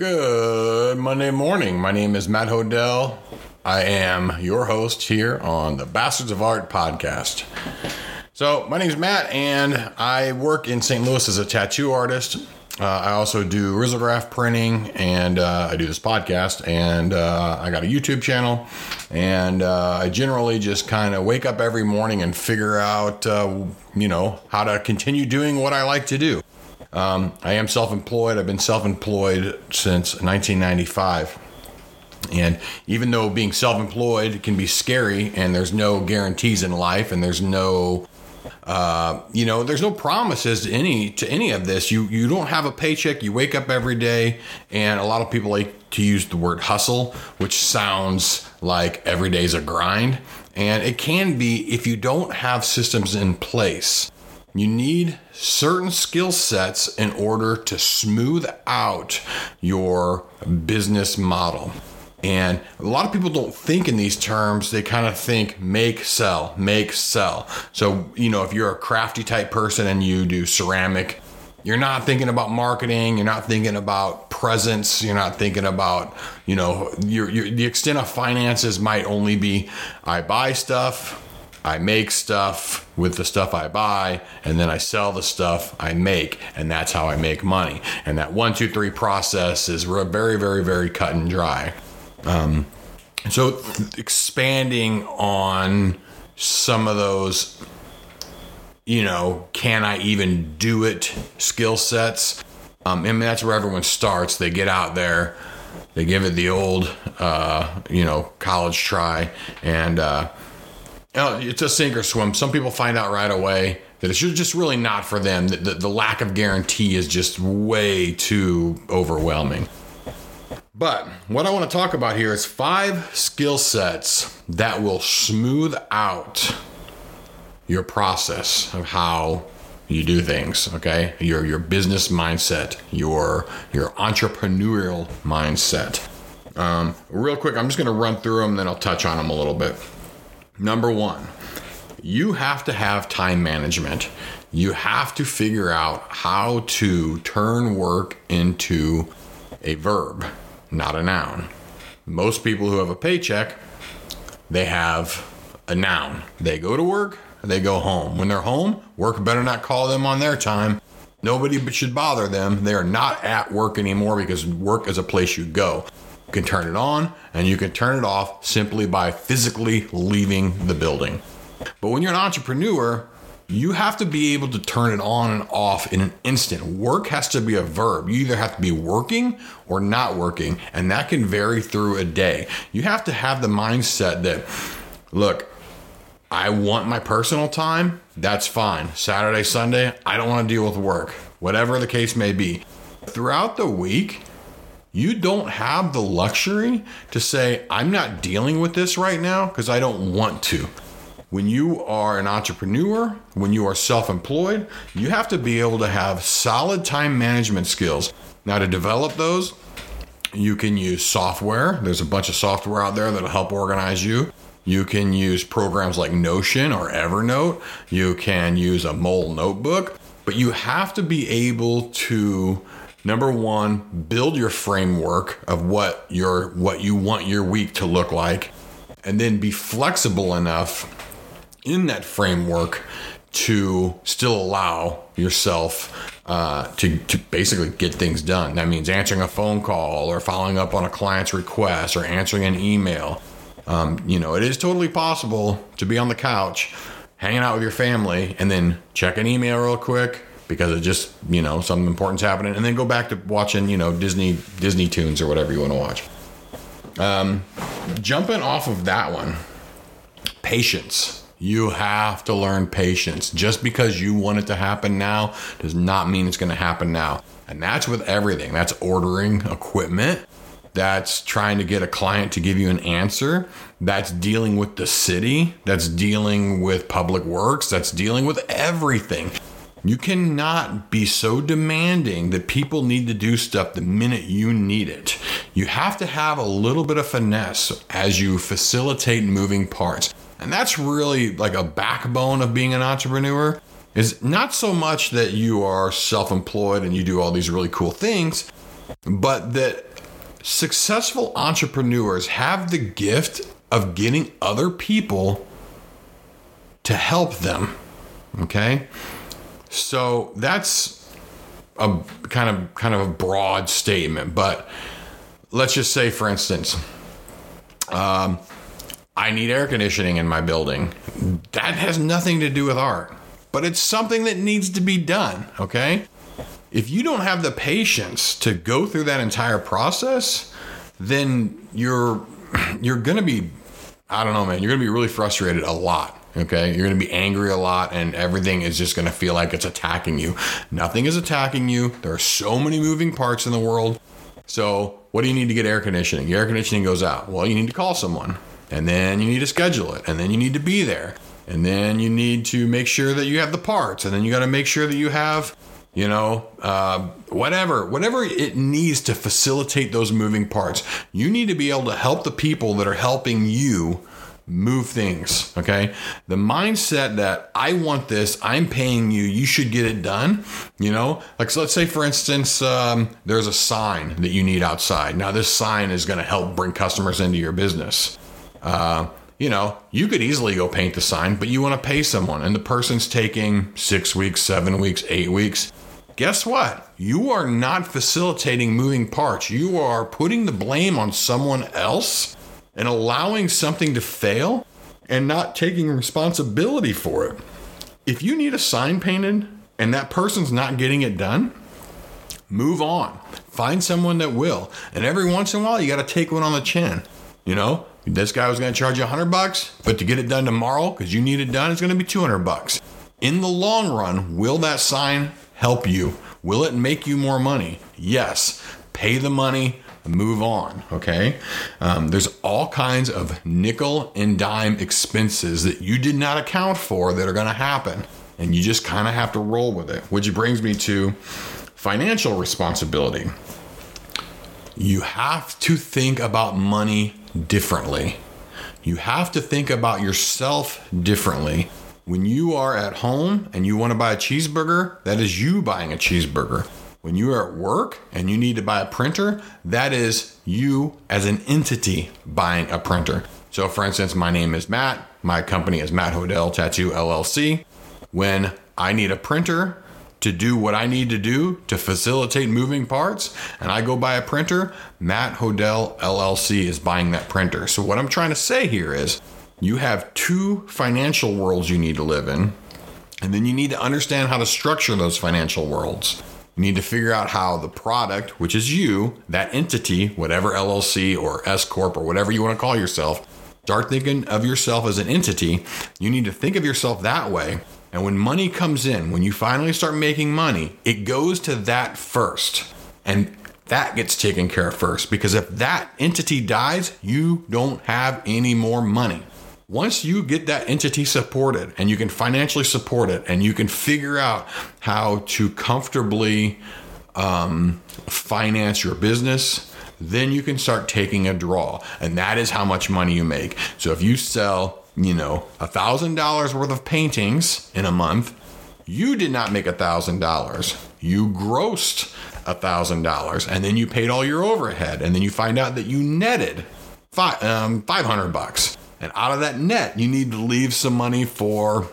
Good Monday morning. My name is Matt Hodel. I am your host here on the Bastards of Art podcast. So, my name is Matt, and I work in St. Louis as a tattoo artist. Uh, I also do risograph printing, and uh, I do this podcast, and uh, I got a YouTube channel, and uh, I generally just kind of wake up every morning and figure out, uh, you know, how to continue doing what I like to do. Um, I am self employed. I've been self employed since 1995. And even though being self employed can be scary and there's no guarantees in life and there's no uh, you know, there's no promises to any to any of this. You you don't have a paycheck. You wake up every day, and a lot of people like to use the word hustle, which sounds like every day's a grind, and it can be if you don't have systems in place. You need certain skill sets in order to smooth out your business model. And a lot of people don't think in these terms. They kind of think make, sell, make, sell. So, you know, if you're a crafty type person and you do ceramic, you're not thinking about marketing. You're not thinking about presence. You're not thinking about, you know, your, your, the extent of finances might only be I buy stuff, I make stuff with the stuff I buy, and then I sell the stuff I make, and that's how I make money. And that one, two, three process is very, very, very cut and dry. Um, so th- expanding on some of those, you know, can I even do it skill sets? Um, I mean, that's where everyone starts. They get out there, they give it the old, uh, you know, college try, and uh, it's a sink or swim. Some people find out right away that it's just really not for them. The, the, the lack of guarantee is just way too overwhelming. But what I want to talk about here is five skill sets that will smooth out your process of how you do things okay your your business mindset your your entrepreneurial mindset um, real quick i'm just going to run through them then i'll touch on them a little bit number one you have to have time management you have to figure out how to turn work into a verb not a noun. Most people who have a paycheck, they have a noun. They go to work, they go home. When they're home, work better not call them on their time. Nobody should bother them. They are not at work anymore because work is a place you go. Can turn it on and you can turn it off simply by physically leaving the building. But when you're an entrepreneur, you have to be able to turn it on and off in an instant. Work has to be a verb. You either have to be working or not working, and that can vary through a day. You have to have the mindset that, look, I want my personal time, that's fine. Saturday, Sunday, I don't want to deal with work, whatever the case may be. Throughout the week, you don't have the luxury to say, I'm not dealing with this right now because I don't want to when you are an entrepreneur, when you are self employed, you have to be able to have solid time management skills. Now, to develop those, you can use software. There's a bunch of software out there that'll help organize you. You can use programs like Notion or Evernote. You can use a mole notebook, but you have to be able to number one build your framework of what your what you want your week to look like and then be flexible enough in that framework to still allow yourself uh, to, to basically get things done. That means answering a phone call or following up on a client's request or answering an email. Um, you know, it is totally possible to be on the couch hanging out with your family and then check an email real quick because it just, you know, something important's happening and then go back to watching, you know, Disney Disney tunes or whatever you want to watch. Um, jumping off of that one, patience you have to learn patience. Just because you want it to happen now does not mean it's going to happen now. And that's with everything. That's ordering equipment. That's trying to get a client to give you an answer. That's dealing with the city. That's dealing with public works. That's dealing with everything. You cannot be so demanding that people need to do stuff the minute you need it. You have to have a little bit of finesse as you facilitate moving parts. And that's really like a backbone of being an entrepreneur is not so much that you are self-employed and you do all these really cool things, but that successful entrepreneurs have the gift of getting other people to help them. Okay? So that's a kind of kind of a broad statement, but let's just say for instance, um, I need air conditioning in my building. That has nothing to do with art, but it's something that needs to be done, okay? If you don't have the patience to go through that entire process, then you're you're to be I don't know, man, you're to be really frustrated a lot. Okay. You're going to be angry a lot and everything is just going to feel like it's attacking you. Nothing is attacking you. There are so many moving parts in the world. So, what do you need to get air conditioning? Your air conditioning goes out. Well, you need to call someone and then you need to schedule it and then you need to be there. And then you need to make sure that you have the parts and then you got to make sure that you have you know, uh, whatever, whatever it needs to facilitate those moving parts. You need to be able to help the people that are helping you move things. Okay. The mindset that I want this, I'm paying you, you should get it done. You know, like, so let's say, for instance, um, there's a sign that you need outside. Now, this sign is going to help bring customers into your business. Uh, you know, you could easily go paint the sign, but you want to pay someone, and the person's taking six weeks, seven weeks, eight weeks. Guess what? You are not facilitating moving parts. You are putting the blame on someone else and allowing something to fail and not taking responsibility for it. If you need a sign painted and that person's not getting it done, move on. Find someone that will. And every once in a while, you got to take one on the chin. You know, this guy was going to charge you 100 bucks, but to get it done tomorrow because you need it done, it's going to be 200 bucks. In the long run, will that sign help you? Will it make you more money? Yes. Pay the money, move on. Okay. Um, there's all kinds of nickel and dime expenses that you did not account for that are going to happen. And you just kind of have to roll with it, which brings me to financial responsibility. You have to think about money differently. You have to think about yourself differently. When you are at home and you want to buy a cheeseburger, that is you buying a cheeseburger. When you are at work and you need to buy a printer, that is you as an entity buying a printer. So, for instance, my name is Matt. My company is Matt Hodel Tattoo LLC. When I need a printer to do what I need to do to facilitate moving parts, and I go buy a printer, Matt Hodel LLC is buying that printer. So, what I'm trying to say here is you have two financial worlds you need to live in, and then you need to understand how to structure those financial worlds. You need to figure out how the product, which is you, that entity, whatever LLC or S Corp or whatever you want to call yourself, start thinking of yourself as an entity. You need to think of yourself that way. And when money comes in, when you finally start making money, it goes to that first. And that gets taken care of first because if that entity dies, you don't have any more money. Once you get that entity supported and you can financially support it and you can figure out how to comfortably um, finance your business, then you can start taking a draw. And that is how much money you make. So if you sell, you know, a thousand dollars worth of paintings in a month, you did not make a thousand dollars. You grossed a thousand dollars and then you paid all your overhead and then you find out that you netted five, um, 500 bucks and out of that net, you need to leave some money for,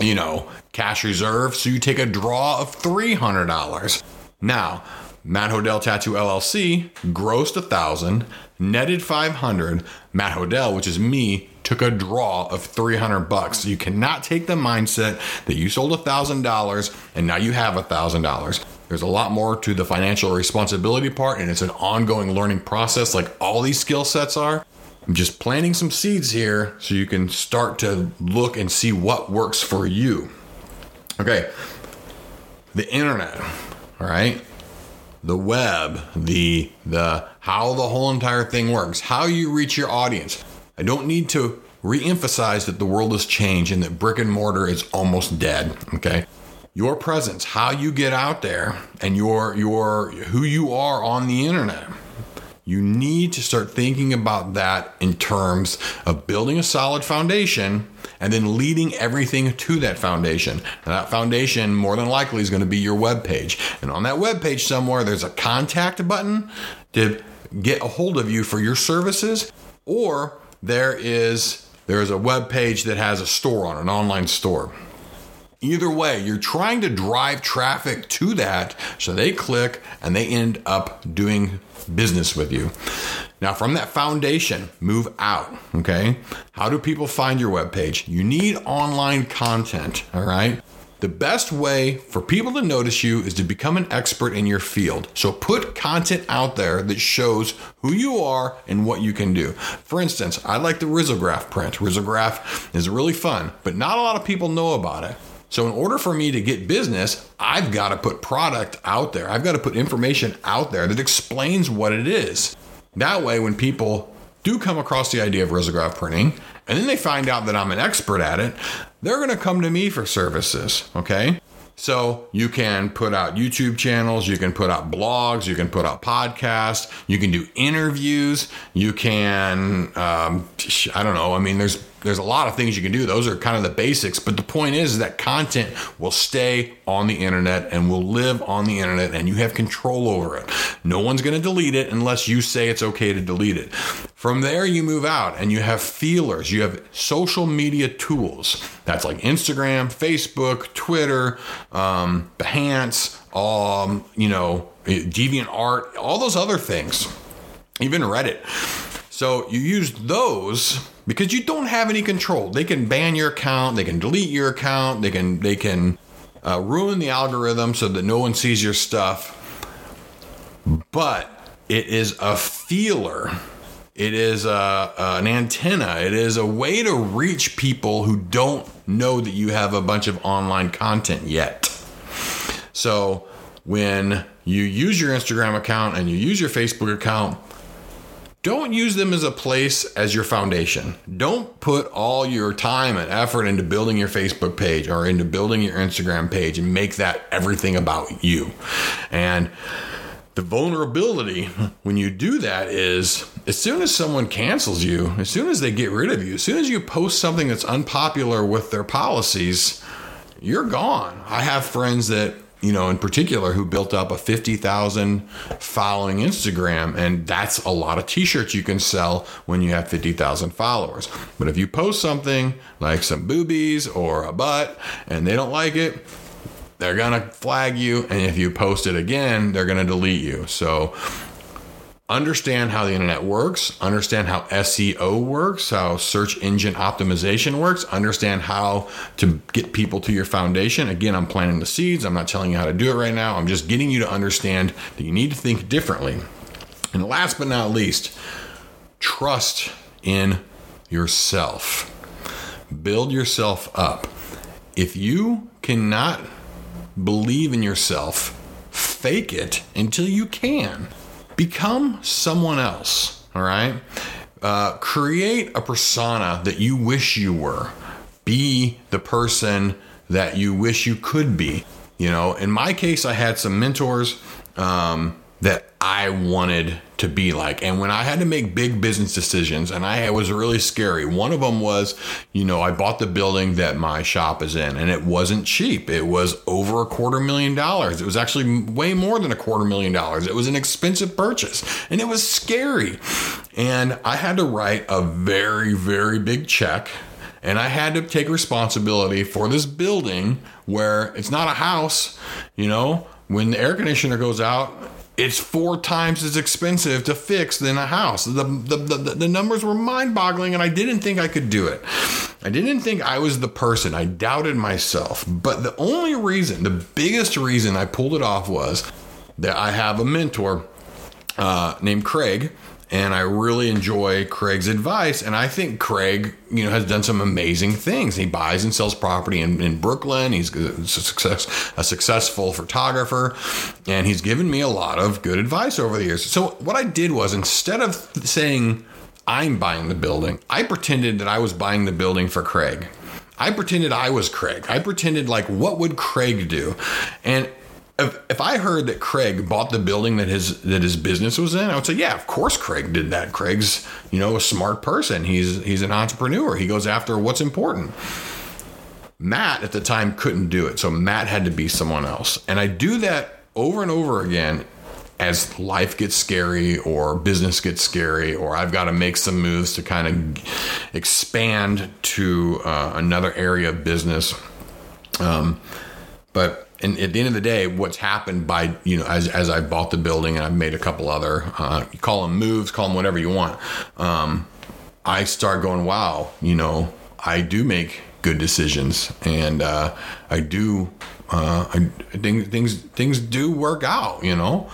you know, cash reserve. So you take a draw of $300. Now, Matt Hodel Tattoo LLC grossed a thousand, netted 500. Matt Hodel, which is me, took a draw of 300 bucks. So you cannot take the mindset that you sold a thousand dollars and now you have a thousand dollars. There's a lot more to the financial responsibility part, and it's an ongoing learning process, like all these skill sets are. I'm just planting some seeds here so you can start to look and see what works for you. Okay. The internet, all right? The web, the the how the whole entire thing works, how you reach your audience. I don't need to re-emphasize that the world has changed and that brick and mortar is almost dead, okay? Your presence, how you get out there and your your who you are on the internet you need to start thinking about that in terms of building a solid foundation and then leading everything to that foundation. And that foundation, more than likely, is going to be your web page. And on that web page somewhere, there's a contact button to get a hold of you for your services, or there is there is a web page that has a store on an online store. Either way, you're trying to drive traffic to that so they click and they end up doing business with you. Now, from that foundation, move out. Okay. How do people find your webpage? You need online content. All right. The best way for people to notice you is to become an expert in your field. So put content out there that shows who you are and what you can do. For instance, I like the Risograph print. Risograph is really fun, but not a lot of people know about it. So, in order for me to get business, I've got to put product out there. I've got to put information out there that explains what it is. That way, when people do come across the idea of risograph printing and then they find out that I'm an expert at it, they're going to come to me for services. Okay. So you can put out YouTube channels, you can put out blogs, you can put out podcasts, you can do interviews, you can, um, I don't know. I mean, there's there's a lot of things you can do. Those are kind of the basics. But the point is that content will stay on the internet and will live on the internet, and you have control over it. No one's going to delete it unless you say it's okay to delete it. From there, you move out and you have feelers. You have social media tools. That's like Instagram, Facebook, Twitter, um, Behance, um, you know, Deviant Art, all those other things, even Reddit. So you use those because you don't have any control. They can ban your account, they can delete your account, they can they can uh, ruin the algorithm so that no one sees your stuff. But it is a feeler. It is a, an antenna. It is a way to reach people who don't know that you have a bunch of online content yet. So when you use your Instagram account and you use your Facebook account, don't use them as a place as your foundation. Don't put all your time and effort into building your Facebook page or into building your Instagram page and make that everything about you. And the vulnerability when you do that is as soon as someone cancels you, as soon as they get rid of you, as soon as you post something that's unpopular with their policies, you're gone. I have friends that you know, in particular, who built up a 50,000 following Instagram. And that's a lot of t shirts you can sell when you have 50,000 followers. But if you post something like some boobies or a butt and they don't like it, they're going to flag you. And if you post it again, they're going to delete you. So, understand how the internet works, understand how SEO works, how search engine optimization works, understand how to get people to your foundation. Again, I'm planting the seeds. I'm not telling you how to do it right now. I'm just getting you to understand that you need to think differently. And last but not least, trust in yourself. Build yourself up. If you cannot believe in yourself, fake it until you can. Become someone else, all right? Uh, create a persona that you wish you were. Be the person that you wish you could be. You know, in my case, I had some mentors um, that I wanted to be like. And when I had to make big business decisions, and I it was really scary. One of them was, you know, I bought the building that my shop is in, and it wasn't cheap. It was over a quarter million dollars. It was actually way more than a quarter million dollars. It was an expensive purchase, and it was scary. And I had to write a very, very big check and I had to take responsibility for this building where it's not a house, you know. When the air conditioner goes out, it's four times as expensive to fix than a house. The, the, the, the numbers were mind boggling, and I didn't think I could do it. I didn't think I was the person. I doubted myself. But the only reason, the biggest reason I pulled it off was that I have a mentor uh, named Craig and I really enjoy Craig's advice. And I think Craig, you know, has done some amazing things. He buys and sells property in, in Brooklyn. He's a, success, a successful photographer, and he's given me a lot of good advice over the years. So what I did was instead of saying I'm buying the building, I pretended that I was buying the building for Craig. I pretended I was Craig. I pretended like what would Craig do, and if, if I heard that Craig bought the building that his that his business was in, I would say, yeah, of course Craig did that. Craig's, you know, a smart person. He's he's an entrepreneur. He goes after what's important. Matt at the time couldn't do it. So Matt had to be someone else. And I do that over and over again as life gets scary or business gets scary or I've got to make some moves to kind of expand to uh, another area of business. Um, but and at the end of the day, what's happened by you know as as I bought the building and I've made a couple other uh, you call them moves, call them whatever you want. Um, I start going, wow, you know, I do make good decisions, and uh, I do. Uh, I think things things do work out, you know.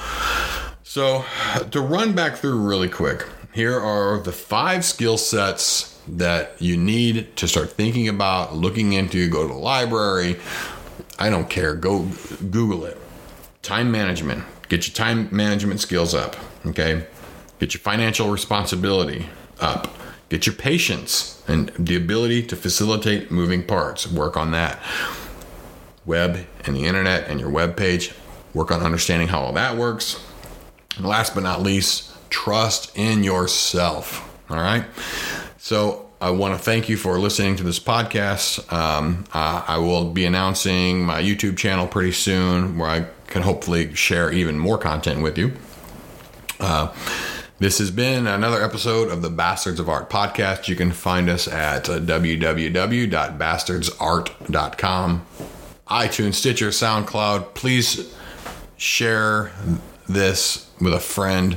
So to run back through really quick, here are the five skill sets that you need to start thinking about, looking into. Go to the library. I don't care. Go Google it. Time management. Get your time management skills up. Okay. Get your financial responsibility up. Get your patience and the ability to facilitate moving parts. Work on that. Web and the internet and your web page. Work on understanding how all that works. And last but not least, trust in yourself. All right. So I want to thank you for listening to this podcast. Um, uh, I will be announcing my YouTube channel pretty soon where I can hopefully share even more content with you. Uh, this has been another episode of the Bastards of Art podcast. You can find us at www.bastardsart.com, iTunes, Stitcher, SoundCloud. Please share this with a friend.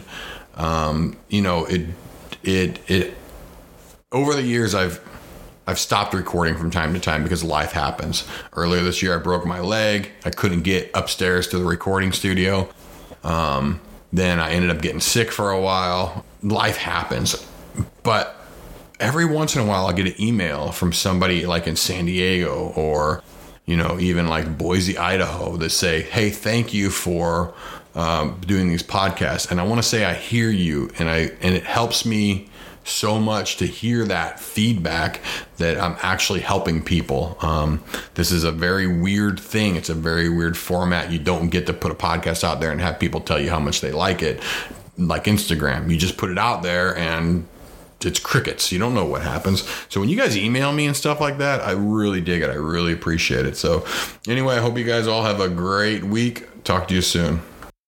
Um, you know, it, it, it, over the years, I've, I've stopped recording from time to time because life happens. Earlier this year, I broke my leg. I couldn't get upstairs to the recording studio. Um, then I ended up getting sick for a while. Life happens. But every once in a while, I'll get an email from somebody like in San Diego or, you know, even like Boise, Idaho that say, hey, thank you for um, doing these podcasts. And I want to say I hear you and I and it helps me so much to hear that feedback that I'm actually helping people. Um, this is a very weird thing. It's a very weird format. You don't get to put a podcast out there and have people tell you how much they like it, like Instagram. You just put it out there and it's crickets. You don't know what happens. So when you guys email me and stuff like that, I really dig it. I really appreciate it. So anyway, I hope you guys all have a great week. Talk to you soon.